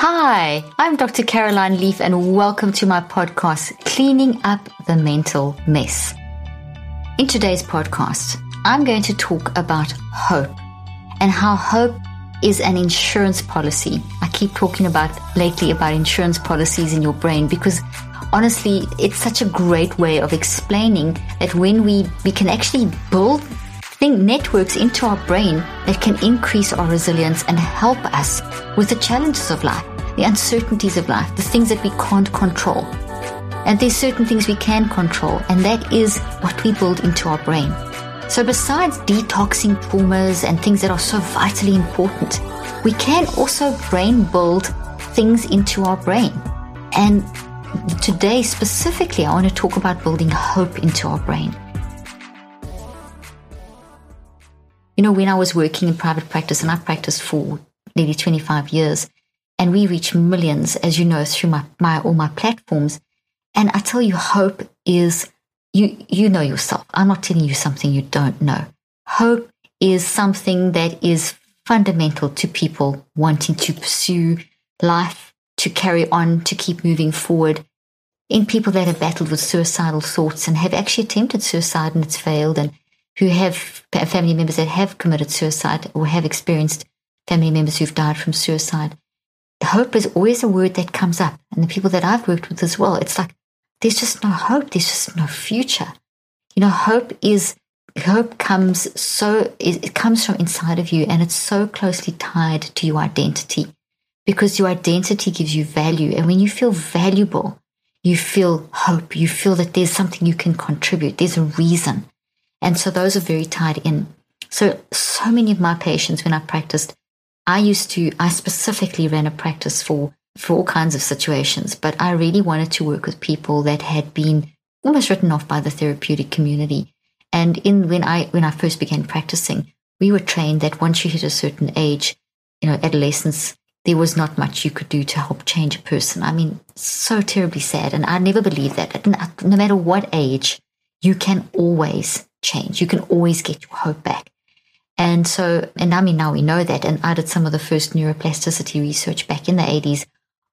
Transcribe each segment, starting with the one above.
Hi, I'm Dr. Caroline Leaf, and welcome to my podcast, Cleaning Up the Mental Mess. In today's podcast, I'm going to talk about hope and how hope is an insurance policy. I keep talking about lately about insurance policies in your brain because honestly, it's such a great way of explaining that when we, we can actually build think networks into our brain that can increase our resilience and help us with the challenges of life, the uncertainties of life, the things that we can't control. And there's certain things we can control, and that is what we build into our brain. So besides detoxing traumas and things that are so vitally important, we can also brain build things into our brain. And today specifically, I want to talk about building hope into our brain. You know, when I was working in private practice, and I practiced for nearly 25 years, and we reach millions, as you know, through my, my all my platforms. And I tell you, hope is you you know yourself. I'm not telling you something you don't know. Hope is something that is fundamental to people wanting to pursue life, to carry on, to keep moving forward. In people that have battled with suicidal thoughts and have actually attempted suicide and it's failed, and who have family members that have committed suicide or have experienced family members who've died from suicide. Hope is always a word that comes up. And the people that I've worked with as well, it's like, there's just no hope. There's just no future. You know, hope is, hope comes so, it comes from inside of you and it's so closely tied to your identity because your identity gives you value. And when you feel valuable, you feel hope. You feel that there's something you can contribute. There's a reason. And so those are very tied in. So, so many of my patients, when I practiced, I used to, I specifically ran a practice for, for all kinds of situations, but I really wanted to work with people that had been almost written off by the therapeutic community. And in, when I, when I first began practicing, we were trained that once you hit a certain age, you know, adolescence, there was not much you could do to help change a person. I mean, so terribly sad. And I never believed that. No matter what age, you can always change. You can always get your hope back. And so, and I mean, now we know that. And I did some of the first neuroplasticity research back in the 80s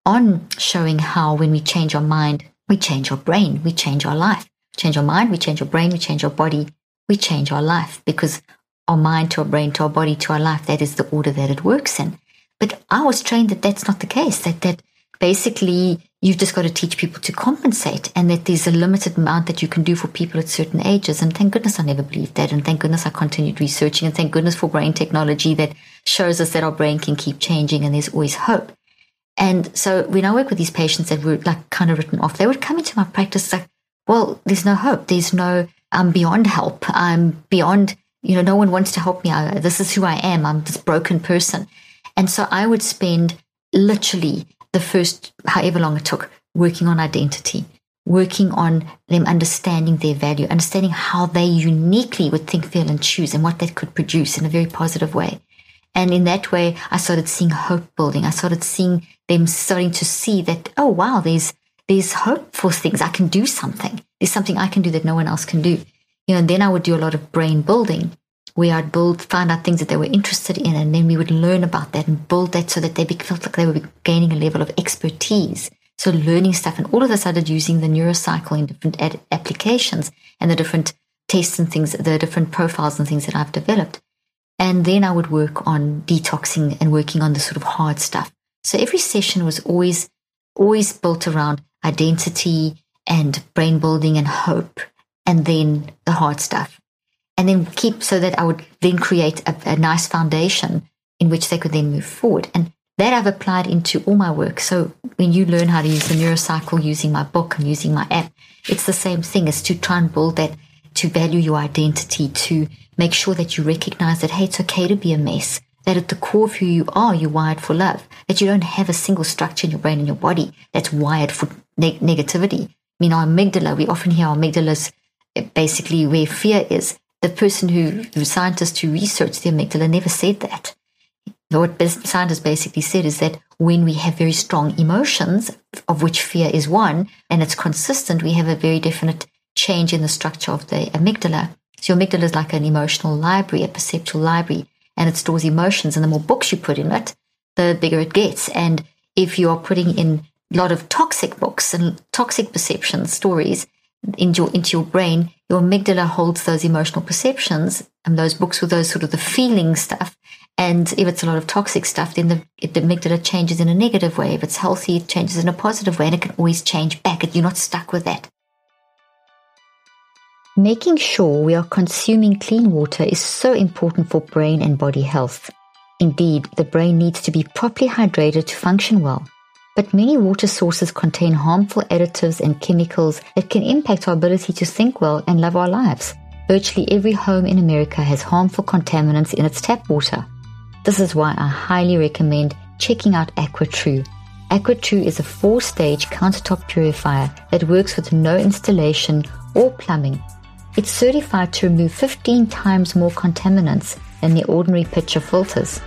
on showing how when we change our mind, we change our brain, we change our life. Change our mind, we change our brain, we change our body, we change our life because our mind to our brain to our body to our life, that is the order that it works in. But I was trained that that's not the case, that, that basically you've just got to teach people to compensate and that there's a limited amount that you can do for people at certain ages. And thank goodness I never believed that. And thank goodness I continued researching. And thank goodness for brain technology that shows us that our brain can keep changing and there's always hope. And so when I work with these patients that were like kind of written off, they would come into my practice like, well, there's no hope. There's no, I'm beyond help. I'm beyond, you know, no one wants to help me. I, this is who I am. I'm this broken person. And so I would spend literally the first, however long it took, working on identity, working on them understanding their value, understanding how they uniquely would think, feel, and choose, and what that could produce in a very positive way. And in that way, I started seeing hope building. I started seeing them starting to see that, oh, wow, there's, there's hope for things. I can do something. There's something I can do that no one else can do. You know, and then I would do a lot of brain building where I'd build, find out things that they were interested in, and then we would learn about that and build that so that they felt like they were gaining a level of expertise. So learning stuff, and all of I did using the neurocycle in different ad- applications and the different tests and things, the different profiles and things that I've developed. And then I would work on detoxing and working on the sort of hard stuff. So every session was always, always built around identity and brain building and hope, and then the hard stuff and then keep so that I would then create a, a nice foundation in which they could then move forward. And that I've applied into all my work. So when you learn how to use the neurocycle using my book and using my app, it's the same thing as to try and build that, to value your identity, to make sure that you recognize that, hey, it's okay to be a mess. that at the core of who you are, you're wired for love, that you don't have a single structure in your brain and your body that's wired for neg- negativity. I mean, our amygdala, we often hear our amygdala's eh, basically where fear is. The person who, the scientists who researched the amygdala never said that. What scientists basically said is that when we have very strong emotions, of which fear is one, and it's consistent, we have a very definite change in the structure of the amygdala. So your amygdala is like an emotional library, a perceptual library, and it stores emotions. And the more books you put in it, the bigger it gets. And if you are putting in a lot of toxic books and toxic perceptions, stories into your, into your brain, your amygdala holds those emotional perceptions and those books with those sort of the feeling stuff. And if it's a lot of toxic stuff, then the, the amygdala changes in a negative way. If it's healthy, it changes in a positive way, and it can always change back. You're not stuck with that. Making sure we are consuming clean water is so important for brain and body health. Indeed, the brain needs to be properly hydrated to function well. But many water sources contain harmful additives and chemicals that can impact our ability to think well and love our lives. Virtually every home in America has harmful contaminants in its tap water. This is why I highly recommend checking out AquaTrue. AquaTrue is a four stage countertop purifier that works with no installation or plumbing it's certified to remove 15 times more contaminants than the ordinary pitcher filters.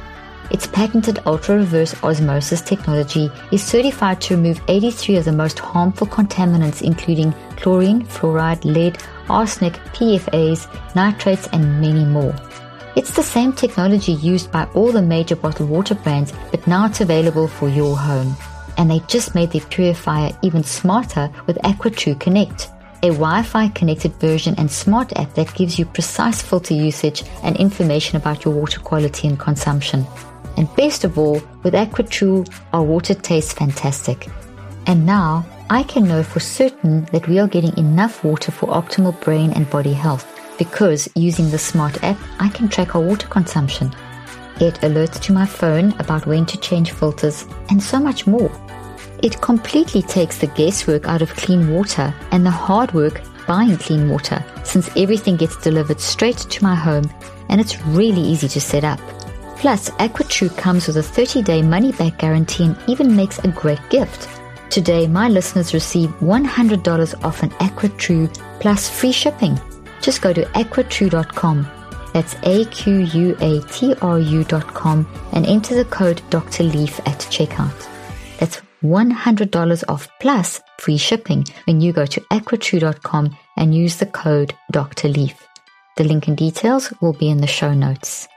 Its patented ultra reverse osmosis technology is certified to remove 83 of the most harmful contaminants, including chlorine, fluoride, lead, arsenic, PFAs, nitrates, and many more. It's the same technology used by all the major bottled water brands, but now it's available for your home. And they just made their purifier even smarter with AquaTrue Connect a Wi-Fi connected version and smart app that gives you precise filter usage and information about your water quality and consumption. And best of all, with AquaTrue, our water tastes fantastic. And now, I can know for certain that we are getting enough water for optimal brain and body health because using the smart app, I can track our water consumption, get alerts to my phone about when to change filters, and so much more. It completely takes the guesswork out of clean water and the hard work buying clean water since everything gets delivered straight to my home and it's really easy to set up. Plus, AquaTrue comes with a 30 day money back guarantee and even makes a great gift. Today, my listeners receive $100 off an AquaTrue plus free shipping. Just go to aquatrue.com. That's A Q U A T R U.com and enter the code Dr. Leaf at checkout. That's $100 off plus free shipping when you go to aquatrue.com and use the code Dr. Leaf. The link and details will be in the show notes.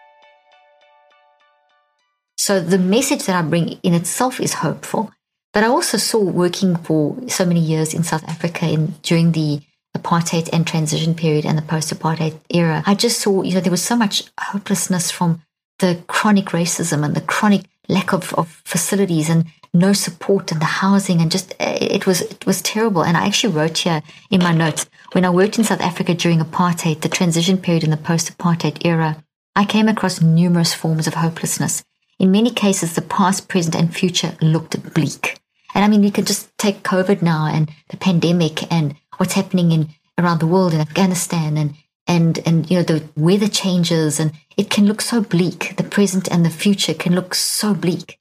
So the message that I bring in itself is hopeful. But I also saw working for so many years in South Africa in during the apartheid and transition period and the post-apartheid era. I just saw, you know, there was so much hopelessness from the chronic racism and the chronic lack of, of facilities and no support and the housing and just eh, it was it was terrible. And I actually wrote here in my notes when I worked in South Africa during apartheid, the transition period in the post-apartheid era, I came across numerous forms of hopelessness. In many cases, the past, present, and future looked bleak. And I mean, you can just take COVID now and the pandemic and what's happening in around the world in Afghanistan and and and you know the weather changes and it can look so bleak. The present and the future can look so bleak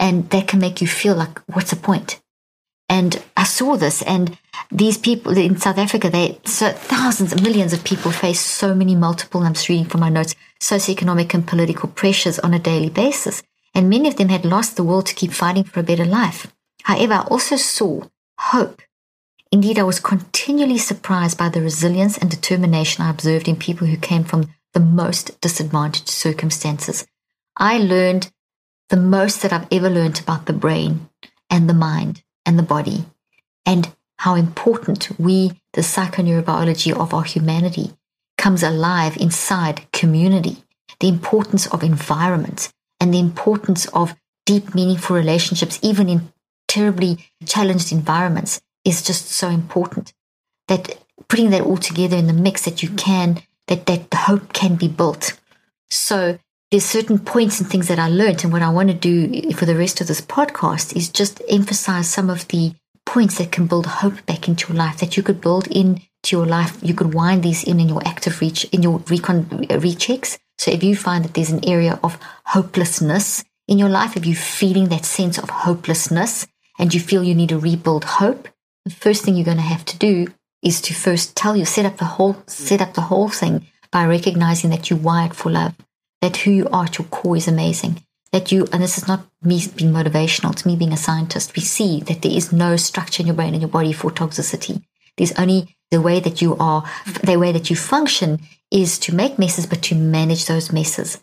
and that can make you feel like, what's the point? And I saw this, and these people in South Africa, they so thousands, millions of people face so many multiple. I'm just reading from my notes, socioeconomic and political pressures on a daily basis, and many of them had lost the will to keep fighting for a better life. However, I also saw hope. Indeed, I was continually surprised by the resilience and determination I observed in people who came from the most disadvantaged circumstances. I learned the most that I've ever learned about the brain and the mind and the body and how important we, the psychoneurobiology of our humanity, comes alive inside community, the importance of environment and the importance of deep, meaningful relationships, even in terribly challenged environments, is just so important. That putting that all together in the mix that you can, that, that the hope can be built. So there's certain points and things that I learned. And what I want to do for the rest of this podcast is just emphasize some of the points that can build hope back into your life that you could build into your life. You could wind these in in your active reach, in your recon uh, rechecks So if you find that there's an area of hopelessness in your life, if you're feeling that sense of hopelessness and you feel you need to rebuild hope, the first thing you're going to have to do is to first tell you, set up the whole, set up the whole thing by recognizing that you're wired for love, that who you are at your core is amazing, that you, and this is not me being motivational, it's me being a scientist. We see that there is no structure in your brain and your body for toxicity. There's only the way that you are, the way that you function is to make messes, but to manage those messes.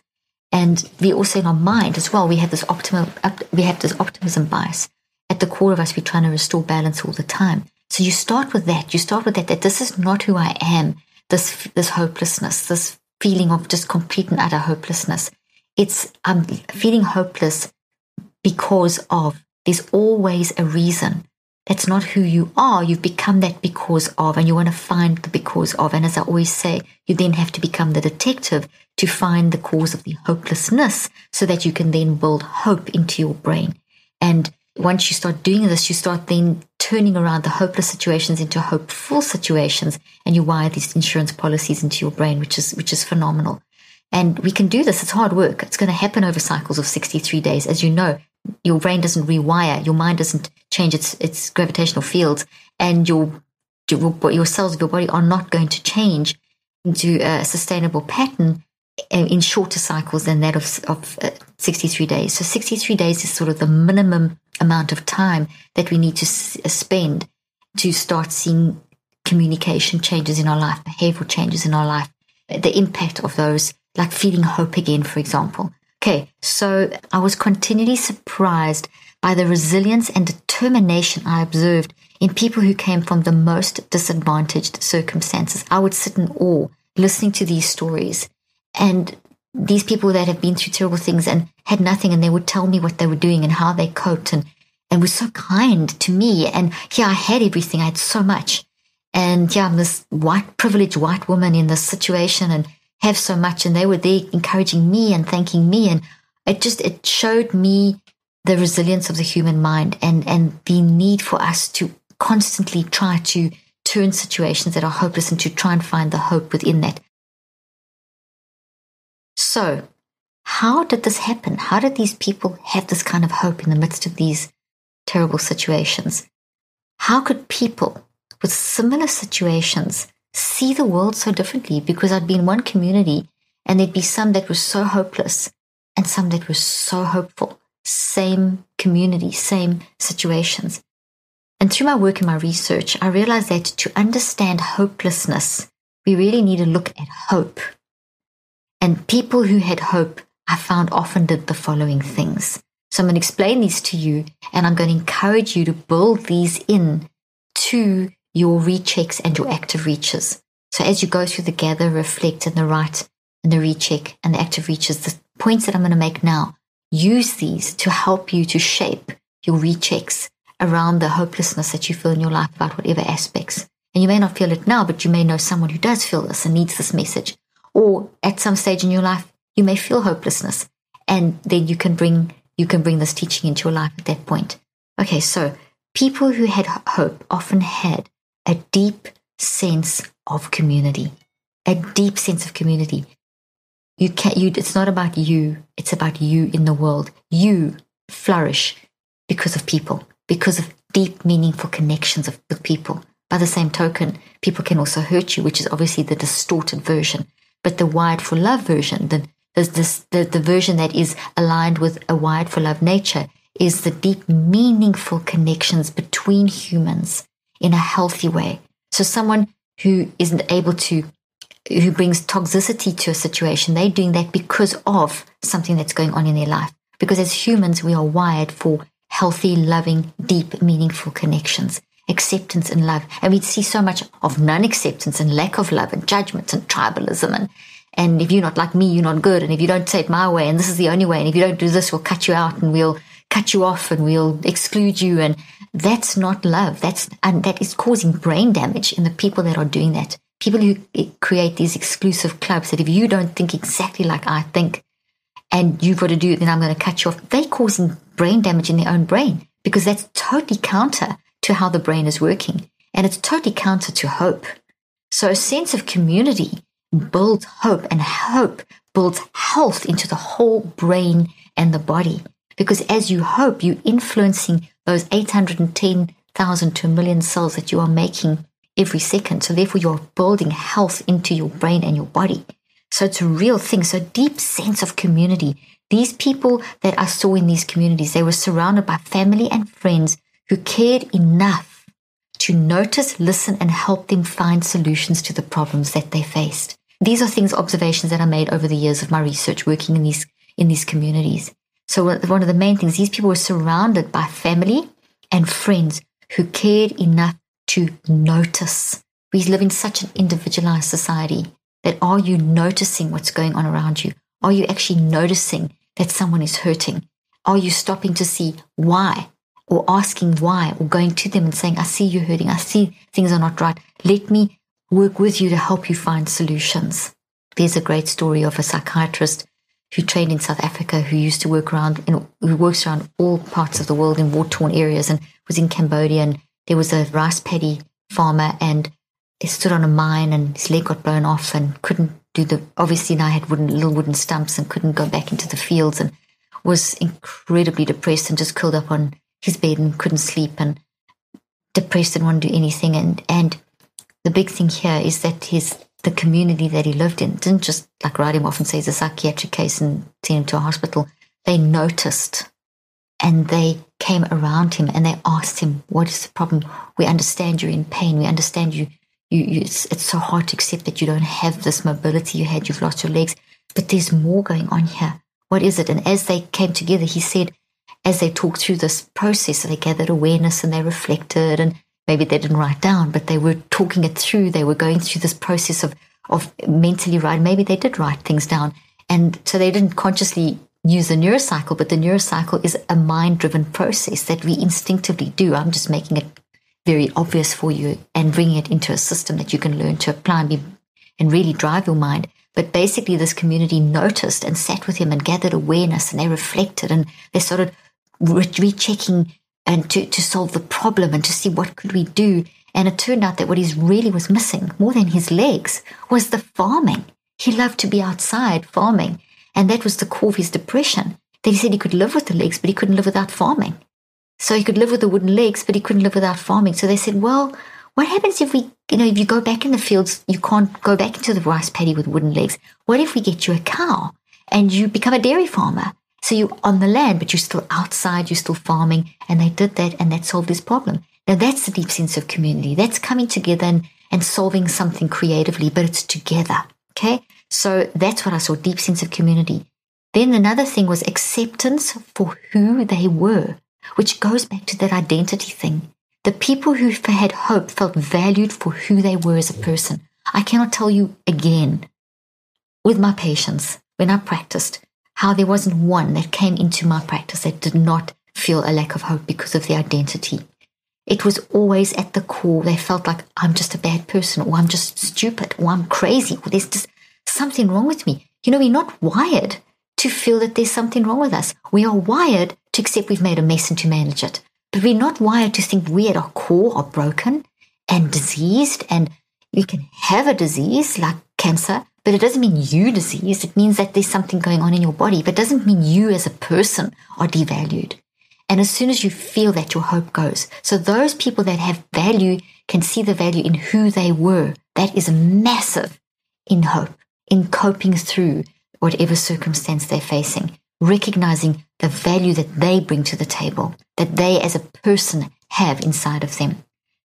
And we also in our mind as well, we have this optimal, we have this optimism bias. At the core of us, we're trying to restore balance all the time. So you start with that. You start with that, that this is not who I am. This, this hopelessness, this feeling of just complete and utter hopelessness. It's, I'm feeling hopeless because of, there's always a reason. That's not who you are. You've become that because of, and you want to find the because of. And as I always say, you then have to become the detective to find the cause of the hopelessness so that you can then build hope into your brain. And once you start doing this, you start then turning around the hopeless situations into hopeful situations and you wire these insurance policies into your brain, which is, which is phenomenal. And we can do this. It's hard work. It's going to happen over cycles of 63 days. As you know, your brain doesn't rewire, your mind doesn't change its, its gravitational fields, and your, your, cells of your body are not going to change into a sustainable pattern in shorter cycles than that of, of uh, 63 days. So 63 days is sort of the minimum amount of time that we need to s- uh, spend to start seeing communication changes in our life, behavioral changes in our life, the impact of those, like feeling hope again, for example. Okay, so I was continually surprised by the resilience and determination I observed in people who came from the most disadvantaged circumstances. I would sit in awe listening to these stories and these people that have been through terrible things and had nothing and they would tell me what they were doing and how they coped and, and were so kind to me. And here I had everything. I had so much. And yeah, I'm this white, privileged white woman in this situation and have so much and they were there encouraging me and thanking me and it just it showed me the resilience of the human mind and and the need for us to constantly try to turn situations that are hopeless and to try and find the hope within that so how did this happen how did these people have this kind of hope in the midst of these terrible situations how could people with similar situations see the world so differently because I'd be in one community and there'd be some that were so hopeless and some that were so hopeful. Same community, same situations. And through my work and my research, I realized that to understand hopelessness, we really need to look at hope. And people who had hope, I found often did the following things. So I'm going to explain these to you and I'm going to encourage you to build these in to your rechecks and your active reaches. So as you go through the gather, reflect, and the write, and the recheck and the active reaches, the points that I'm going to make now, use these to help you to shape your rechecks around the hopelessness that you feel in your life about whatever aspects. And you may not feel it now, but you may know someone who does feel this and needs this message. Or at some stage in your life, you may feel hopelessness. And then you can bring, you can bring this teaching into your life at that point. Okay. So people who had hope often had a deep sense of community, a deep sense of community. You can't, you, it's not about you. It's about you in the world. You flourish because of people, because of deep, meaningful connections of, with people. By the same token, people can also hurt you, which is obviously the distorted version. But the wired for love version, the, the, the, the version that is aligned with a wired for love nature, is the deep, meaningful connections between humans in a healthy way. So someone who isn't able to, who brings toxicity to a situation, they're doing that because of something that's going on in their life. Because as humans, we are wired for healthy, loving, deep, meaningful connections, acceptance and love. And we see so much of non-acceptance and lack of love and judgment and tribalism and and if you're not like me, you're not good. And if you don't say it my way, and this is the only way, and if you don't do this, we'll cut you out and we'll cut you off and we'll exclude you. And that's not love. That's, and that is causing brain damage in the people that are doing that. People who create these exclusive clubs that if you don't think exactly like I think and you've got to do it, then I'm going to cut you off. They're causing brain damage in their own brain because that's totally counter to how the brain is working. And it's totally counter to hope. So a sense of community builds hope and hope builds health into the whole brain and the body. Because as you hope, you're influencing those 810,000 to a million cells that you are making every second. So therefore, you're building health into your brain and your body. So it's a real thing. So deep sense of community. These people that I saw in these communities, they were surrounded by family and friends who cared enough to notice, listen, and help them find solutions to the problems that they faced. These are things, observations that I made over the years of my research working in these in these communities. So one of the main things, these people were surrounded by family and friends who cared enough to notice. We live in such an individualized society that are you noticing what's going on around you? Are you actually noticing that someone is hurting? Are you stopping to see why or asking why or going to them and saying, I see you're hurting. I see things are not right. Let me work with you to help you find solutions. There's a great story of a psychiatrist who trained in South Africa who used to work around, in, who works around all parts of the world in war torn areas and was in Cambodia. And there was a rice paddy farmer and he stood on a mine and his leg got blown off and couldn't do the, obviously now had wooden, little wooden stumps and couldn't go back into the fields and was incredibly depressed and just curled up on his bed and couldn't sleep and depressed and wouldn't do anything. And, and the big thing here is that his, the community that he lived in didn't just like write him off and say it's a psychiatric case and send him to a hospital. They noticed and they came around him and they asked him, What is the problem? We understand you're in pain. We understand you. you, you it's, it's so hard to accept that you don't have this mobility you had. You've lost your legs, but there's more going on here. What is it? And as they came together, he said, as they talked through this process, they gathered awareness and they reflected and maybe they didn't write down, but they were talking it through. They were going through this process of, of mentally writing. Maybe they did write things down. And so they didn't consciously use the neurocycle, but the neurocycle is a mind driven process that we instinctively do. I'm just making it very obvious for you and bringing it into a system that you can learn to apply and, be, and really drive your mind. But basically, this community noticed and sat with him and gathered awareness and they reflected and they started rechecking and to, to solve the problem and to see what could we do. And it turned out that what he really was missing, more than his legs, was the farming. He loved to be outside farming. And that was the core of his depression. That he said he could live with the legs, but he couldn't live without farming. So he could live with the wooden legs, but he couldn't live without farming. So they said, well, what happens if we, you know, if you go back in the fields, you can't go back into the rice paddy with wooden legs. What if we get you a cow and you become a dairy farmer? So you're on the land, but you're still outside, you're still farming. And they did that and that solved this problem. Now that's the deep sense of community. That's coming together and, and solving something creatively, but it's together. Okay. So that's what I saw deep sense of community. Then another thing was acceptance for who they were, which goes back to that identity thing. The people who had hope felt valued for who they were as a person. I cannot tell you again with my patients when I practiced how there wasn't one that came into my practice that did not feel a lack of hope because of the identity. It was always at the core. They felt like I'm just a bad person, or I'm just stupid, or I'm crazy, or there's just something wrong with me. You know, we're not wired to feel that there's something wrong with us. We are wired to accept we've made a mess and to manage it. But we're not wired to think we at our core are broken and diseased. And you can have a disease like cancer, but it doesn't mean you diseased. It means that there's something going on in your body, but doesn't mean you as a person are devalued. And as soon as you feel that, your hope goes. So those people that have value can see the value in who they were. That is a massive in hope, in coping through whatever circumstance they're facing, recognizing the value that they bring to the table, that they as a person have inside of them.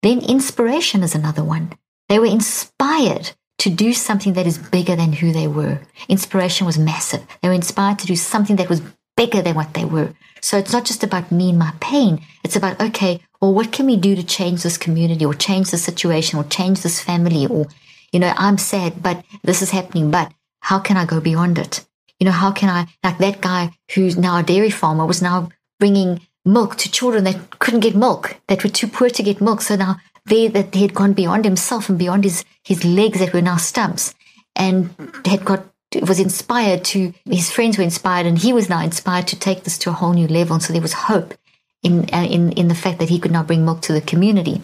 Then inspiration is another one. They were inspired to do something that is bigger than who they were. Inspiration was massive. They were inspired to do something that was bigger than what they were. So it's not just about me and my pain. It's about, okay, well, what can we do to change this community or change the situation or change this family? Or, you know, I'm sad, but this is happening, but how can I go beyond it? You know, how can I, like that guy who's now a dairy farmer was now bringing milk to children that couldn't get milk, that were too poor to get milk. So now they that he had gone beyond himself and beyond his his legs that were now stumps, and had got was inspired to his friends were inspired, and he was now inspired to take this to a whole new level. And so there was hope in uh, in in the fact that he could now bring milk to the community.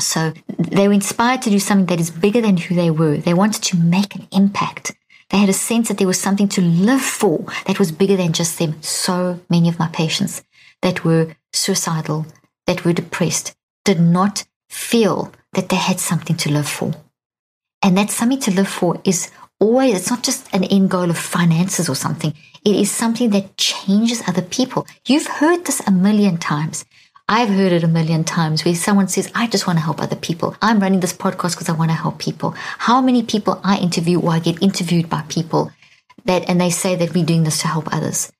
So they were inspired to do something that is bigger than who they were. They wanted to make an impact. They had a sense that there was something to live for that was bigger than just them. So many of my patients that were suicidal, that were depressed, did not feel that they had something to live for. And that something to live for is always, it's not just an end goal of finances or something. It is something that changes other people. You've heard this a million times. I've heard it a million times where someone says, I just want to help other people. I'm running this podcast because I want to help people. How many people I interview or I get interviewed by people that, and they say that we're doing this to help others.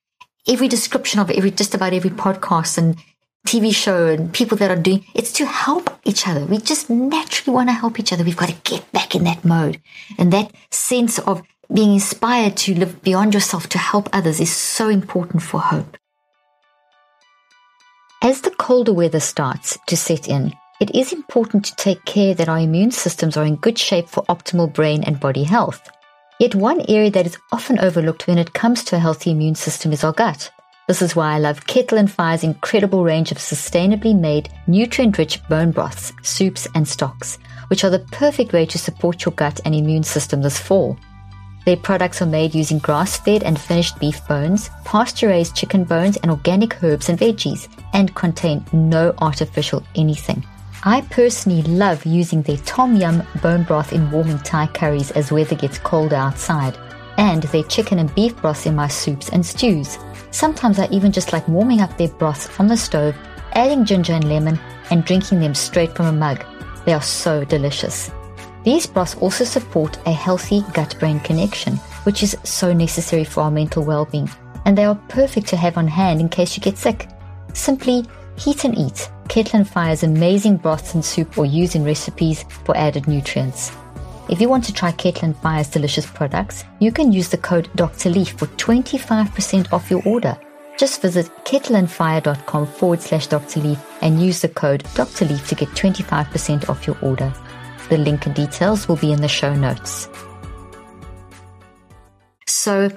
Every description of every, just about every podcast and TV show and people that are doing it's to help each other. We just naturally want to help each other. We've got to get back in that mode. And that sense of being inspired to live beyond yourself to help others is so important for hope. As the colder weather starts to set in, it is important to take care that our immune systems are in good shape for optimal brain and body health. Yet one area that is often overlooked when it comes to a healthy immune system is our gut. This is why I love Kettle and Fire's incredible range of sustainably made, nutrient-rich bone broths, soups, and stocks, which are the perfect way to support your gut and immune system this fall. Their products are made using grass-fed and finished beef bones, pasture-raised chicken bones, and organic herbs and veggies, and contain no artificial anything. I personally love using their tom yum bone broth in warming Thai curries as weather gets colder outside, and their chicken and beef broths in my soups and stews. Sometimes I even just like warming up their broths on the stove, adding ginger and lemon, and drinking them straight from a mug. They are so delicious. These broths also support a healthy gut brain connection, which is so necessary for our mental well being, and they are perfect to have on hand in case you get sick. Simply heat and eat Kettle Fire's amazing broths and soup or use in recipes for added nutrients. If you want to try Kettle and Fire's delicious products, you can use the code Dr. Leaf for 25% off your order. Just visit kettleandfire.com forward slash Dr. Leaf and use the code Dr. Leaf to get 25% off your order. The link and details will be in the show notes. So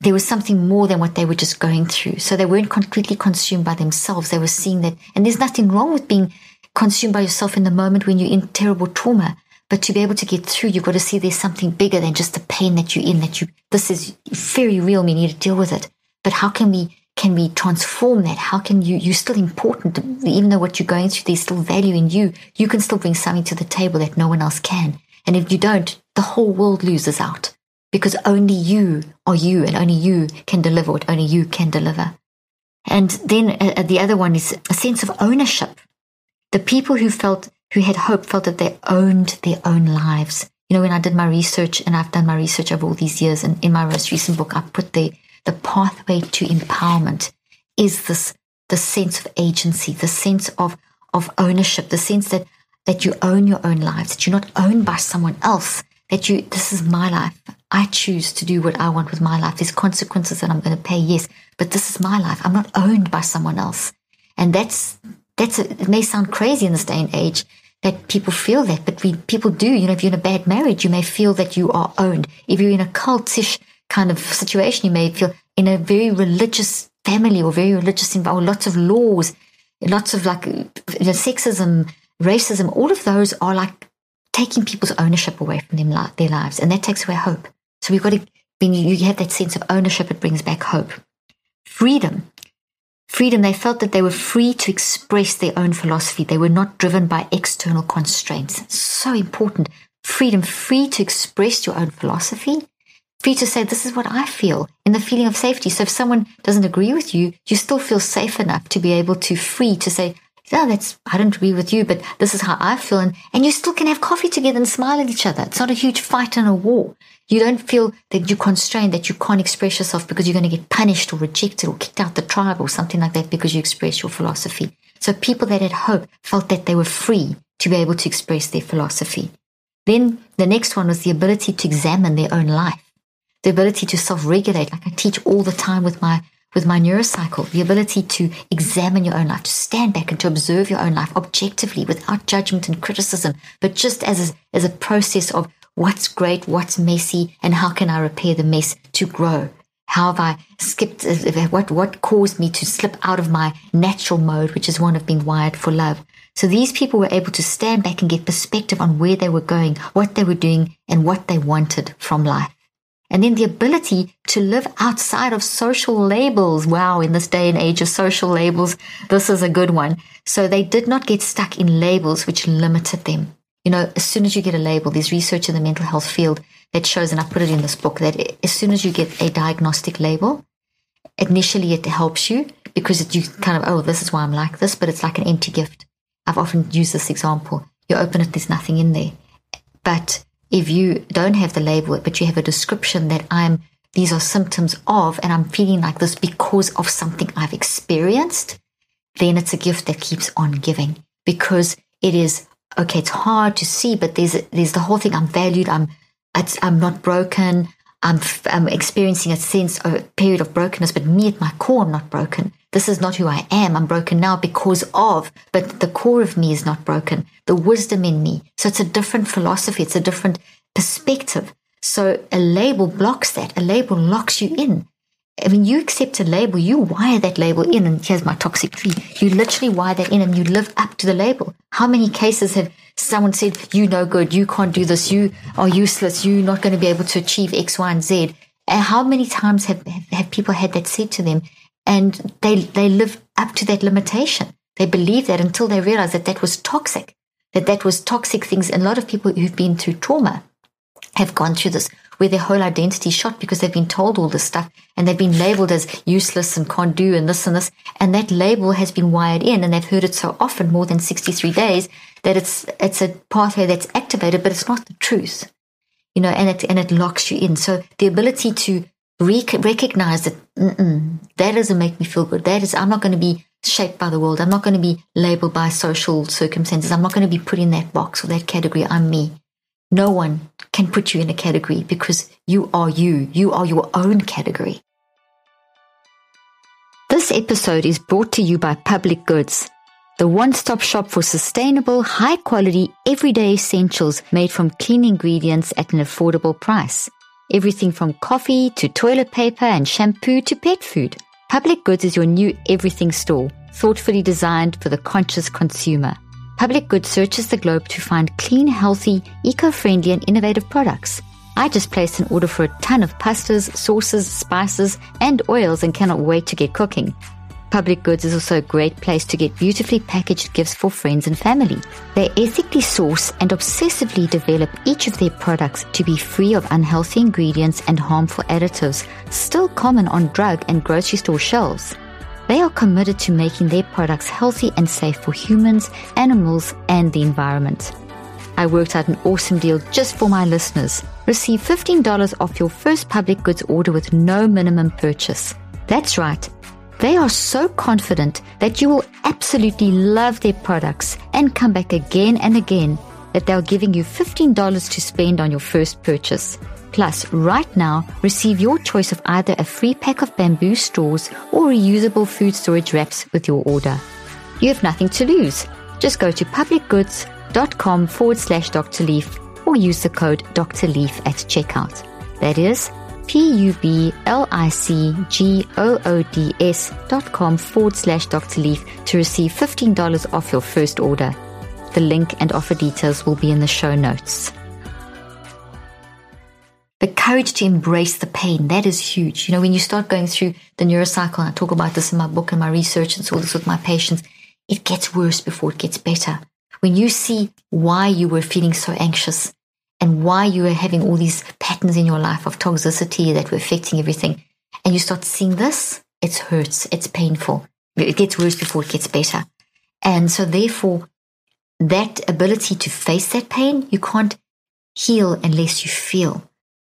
there was something more than what they were just going through. So they weren't completely consumed by themselves. They were seeing that, and there's nothing wrong with being consumed by yourself in the moment when you're in terrible trauma. But to be able to get through, you've got to see there's something bigger than just the pain that you're in, that you, this is very real. We need to deal with it. But how can we, can we transform that? How can you, you're still important, even though what you're going through, there's still value in you. You can still bring something to the table that no one else can. And if you don't, the whole world loses out because only you are you and only you can deliver what only you can deliver. And then uh, the other one is a sense of ownership. The people who felt who had hope felt that they owned their own lives. You know, when I did my research, and I've done my research over all these years, and in my most recent book, I put the the pathway to empowerment is this the sense of agency, the sense of of ownership, the sense that that you own your own lives, that you're not owned by someone else, that you this is my life. I choose to do what I want with my life. There's consequences that I'm going to pay, yes, but this is my life. I'm not owned by someone else. And that's that's a, it may sound crazy in this day and age that people feel that, but we, people do. You know, if you're in a bad marriage, you may feel that you are owned. If you're in a cultish kind of situation, you may feel in a very religious family or very religious environment, lots of laws, lots of like you know, sexism, racism, all of those are like taking people's ownership away from them, their lives. And that takes away hope. So we've got to, when you have that sense of ownership, it brings back hope. Freedom freedom, they felt that they were free to express their own philosophy. They were not driven by external constraints. So important. Freedom, free to express your own philosophy, free to say, this is what I feel, in the feeling of safety. So if someone doesn't agree with you, you still feel safe enough to be able to free to say, yeah, that's, I don't agree with you, but this is how I feel. And, and you still can have coffee together and smile at each other. It's not a huge fight and a war. You don't feel that you're constrained, that you can't express yourself because you're going to get punished or rejected or kicked out the tribe or something like that because you express your philosophy. So people that had hope felt that they were free to be able to express their philosophy. Then the next one was the ability to examine their own life, the ability to self-regulate. Like I teach all the time with my with my neurocycle, the ability to examine your own life, to stand back and to observe your own life objectively without judgment and criticism, but just as a, as a process of what's great, what's messy, and how can I repair the mess to grow? How have I skipped? Uh, uh, what, what caused me to slip out of my natural mode, which is one of being wired for love? So these people were able to stand back and get perspective on where they were going, what they were doing, and what they wanted from life. And then the ability to live outside of social labels. Wow, in this day and age of social labels, this is a good one. So they did not get stuck in labels which limited them. You know, as soon as you get a label, there's research in the mental health field that shows, and I put it in this book, that as soon as you get a diagnostic label, initially it helps you because it, you kind of, oh, this is why I'm like this, but it's like an empty gift. I've often used this example. You open it, there's nothing in there. But if you don't have the label, but you have a description that I'm, these are symptoms of, and I'm feeling like this because of something I've experienced, then it's a gift that keeps on giving because it is, okay, it's hard to see, but there's, there's the whole thing. I'm valued. I'm, I'm not broken. I'm, I'm experiencing a sense of a period of brokenness, but me at my core, I'm not broken. This is not who I am. I'm broken now because of, but the core of me is not broken. The wisdom in me. So it's a different philosophy. It's a different perspective. So a label blocks that. A label locks you in. When you accept a label, you wire that label in, and here's my toxic tree. You literally wire that in and you live up to the label. How many cases have someone said, you no good, you can't do this, you are useless, you're not going to be able to achieve X, Y, and Z? And how many times have, have people had that said to them? And they, they live up to that limitation. They believe that until they realize that that was toxic, that that was toxic things. And a lot of people who've been through trauma have gone through this where their whole identity shot because they've been told all this stuff and they've been labeled as useless and can't do and this and this. And that label has been wired in and they've heard it so often, more than 63 days, that it's, it's a pathway that's activated, but it's not the truth. You know, and it, and it locks you in. So the ability to rec- recognize that that doesn't make me feel good. That is, I'm not going to be shaped by the world. I'm not going to be labeled by social circumstances. I'm not going to be put in that box or that category. I'm me. No one can put you in a category because you are you. You are your own category. This episode is brought to you by Public Goods, the one stop shop for sustainable, high quality, everyday essentials made from clean ingredients at an affordable price. Everything from coffee to toilet paper and shampoo to pet food. Public Goods is your new everything store, thoughtfully designed for the conscious consumer. Public Goods searches the globe to find clean, healthy, eco-friendly and innovative products. I just placed an order for a ton of pastas, sauces, spices, and oils and cannot wait to get cooking. Public Goods is also a great place to get beautifully packaged gifts for friends and family. They ethically source and obsessively develop each of their products to be free of unhealthy ingredients and harmful additives, still common on drug and grocery store shelves. They are committed to making their products healthy and safe for humans, animals, and the environment. I worked out an awesome deal just for my listeners. Receive $15 off your first public goods order with no minimum purchase. That's right. They are so confident that you will absolutely love their products and come back again and again that they're giving you $15 to spend on your first purchase. Plus, right now, receive your choice of either a free pack of bamboo straws or reusable food storage wraps with your order. You have nothing to lose. Just go to publicgoods.com forward slash Dr. Leaf or use the code Dr. Leaf at checkout. That is P-U-B-L-I-C-G-O-O-D-S dot com forward slash Dr. Leaf to receive $15 off your first order. The link and offer details will be in the show notes the courage to embrace the pain, that is huge. You know, when you start going through the neurocycle, and I talk about this in my book and my research and all this with my patients, it gets worse before it gets better. When you see why you were feeling so anxious and why you were having all these patterns in your life of toxicity that were affecting everything, and you start seeing this, it hurts, it's painful. It gets worse before it gets better. And so therefore, that ability to face that pain, you can't heal unless you feel.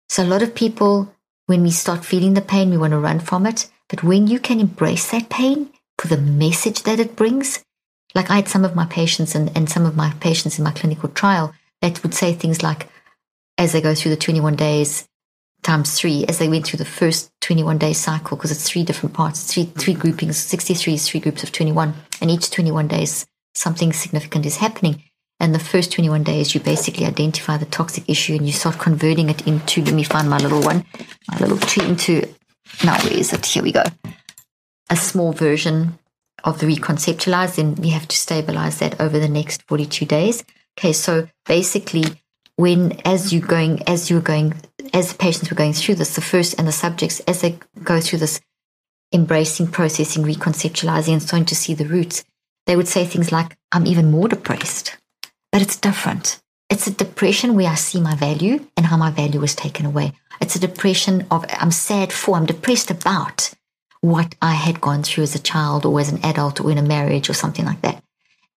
So a lot of people, when we start feeling the pain, we want to run from it. But when you can embrace that pain for the message that it brings, like I had some of my patients and, and some of my patients in my clinical trial that would say things like, as they go through the 21 days times three, as they went through the first 21 day cycle, because it's three different parts, three, three groupings, 63 is three groups of 21, and each 21 days something significant is happening. And the first 21 days, you basically identify the toxic issue and you start converting it into, let me find my little one, my little tree into, now where is it? Here we go. A small version of the reconceptualized. Then we have to stabilize that over the next 42 days. Okay, so basically, when as you going as you were going as the patients were going through this, the first and the subjects as they go through this embracing, processing, reconceptualizing, and starting to see the roots, they would say things like, I'm even more depressed. But it's different. It's a depression where I see my value and how my value was taken away. It's a depression of I'm sad for, I'm depressed about what I had gone through as a child or as an adult or in a marriage or something like that.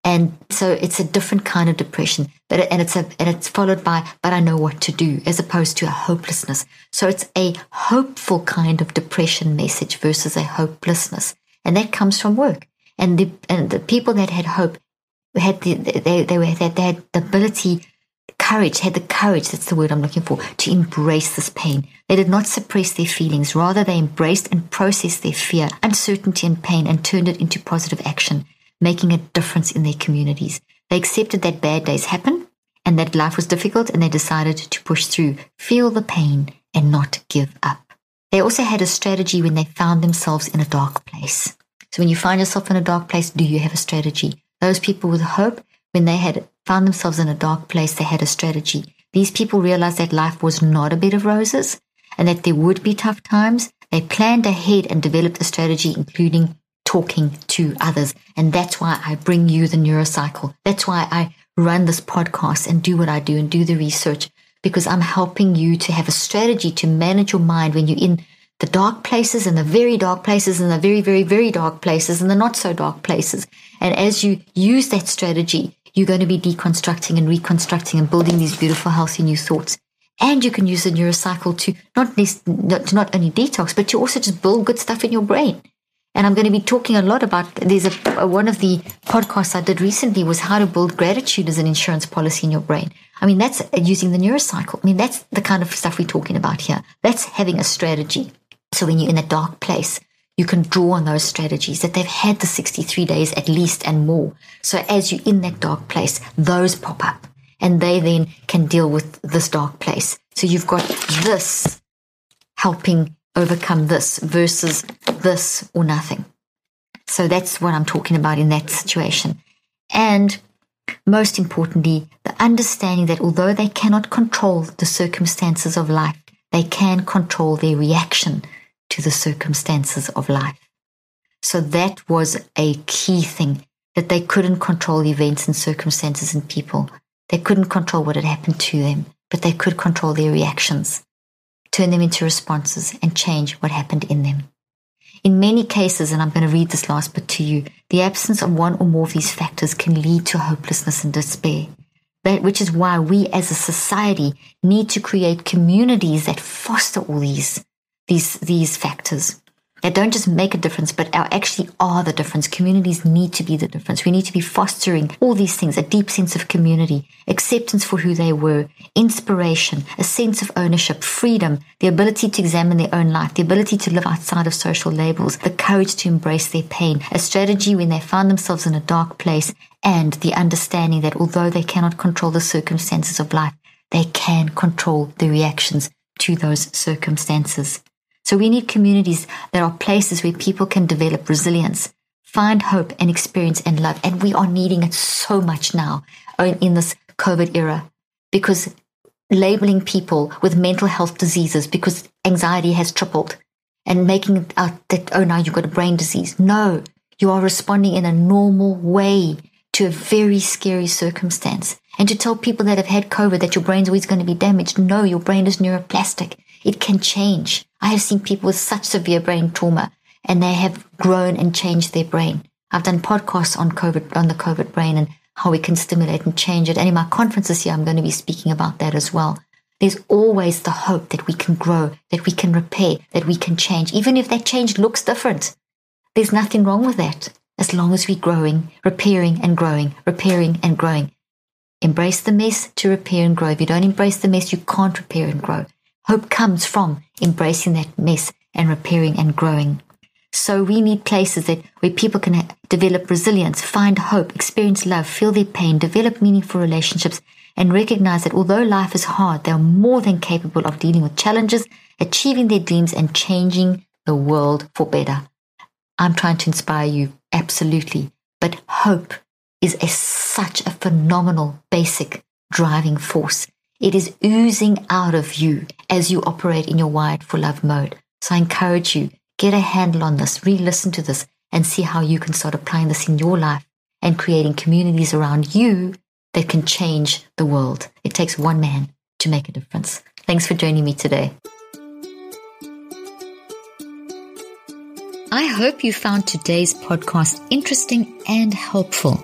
And so it's a different kind of depression, but and it's a and it's followed by but I know what to do as opposed to a hopelessness. So it's a hopeful kind of depression message versus a hopelessness, and that comes from work. And the and the people that had hope had the they they were they had the ability courage, had the courage, that's the word I'm looking for, to embrace this pain. They did not suppress their feelings. Rather, they embraced and processed their fear, uncertainty, and pain and turned it into positive action making a difference in their communities. They accepted that bad days happen and that life was difficult and they decided to push through, feel the pain, and not give up. They also had a strategy when they found themselves in a dark place. So when you find yourself in a dark place, do you have a strategy? Those people with hope, when they had found themselves in a dark place, they had a strategy. These people realized that life was not a bed of roses and that there would be tough times. They planned ahead and developed a strategy, including talking to others. And that's why I bring you the neurocycle. That's why I run this podcast and do what I do and do the research because I'm helping you to have a strategy to manage your mind when you're in the dark places and the very dark places and the very, very, very dark places and the not so dark places. And as you use that strategy, you're going to be deconstructing and reconstructing and building these beautiful, healthy new thoughts. And you can use the neurocycle to not, to not only detox, but to also just build good stuff in your brain. And I'm going to be talking a lot about there's a, one of the podcasts I did recently was how to build gratitude as an insurance policy in your brain. I mean, that's using the neurocycle. I mean, that's the kind of stuff we're talking about here. That's having a strategy. So when you're in a dark place, you can draw on those strategies that they've had the 63 days at least and more. So as you're in that dark place, those pop up and they then can deal with this dark place. So you've got this helping overcome this versus this or nothing. So that's what I'm talking about in that situation. And most importantly, the understanding that although they cannot control the circumstances of life, they can control their reaction to the circumstances of life. So that was a key thing that they couldn't control events and circumstances and people. They couldn't control what had happened to them, but they could control their reactions turn them into responses, and change what happened in them. In many cases, and I'm going to read this last bit to you, the absence of one or more of these factors can lead to hopelessness and despair. That, which is why we as a society need to create communities that foster all these, these, these factors that don't just make a difference, but are actually are the difference. Communities need to be the difference. We need to be fostering all these things, a deep sense of community, acceptance for who they were, inspiration, a sense of ownership, freedom, the ability to examine their own life, the ability to live outside of social labels, the courage to embrace their pain, a strategy when they found themselves in a dark place, and the understanding that although they cannot control the circumstances of life, they can control the reactions to those circumstances. So we need communities that are places where people can develop resilience, find hope and experience and love. And we are needing it so much now in this COVID era because labeling people with mental health diseases because anxiety has tripled and making it out that, oh, now you've got a brain disease. No, you are responding in a normal way to a very scary circumstance. And to tell people that have had COVID that your brain's always going to be damaged. No, your brain is neuroplastic. It can change. I have seen people with such severe brain trauma and they have grown and changed their brain. I've done podcasts on COVID, on the COVID brain and how we can stimulate and change it. And in my conferences here, I'm going to be speaking about that as well. There's always the hope that we can grow, that we can repair, that we can change, even if that change looks different. There's nothing wrong with that as long as we're growing, repairing and growing, repairing and growing. Embrace the mess to repair and grow. If you don't embrace the mess, you can't repair and grow. Hope comes from embracing that mess and repairing and growing. So we need places that where people can uh, develop resilience, find hope, experience love, feel their pain, develop meaningful relationships, and recognize that although life is hard, they are more than capable of dealing with challenges, achieving their dreams, and changing the world for better. I'm trying to inspire you, absolutely. But hope is a, such a phenomenal, basic driving force It is oozing out of you as you operate in your wired for love mode. So I encourage you, get a handle on this, re-listen to this and see how you can start applying this in your life and creating communities around you that can change the world. It takes one man to make a difference. Thanks for joining me today. I hope you found today's podcast interesting and helpful.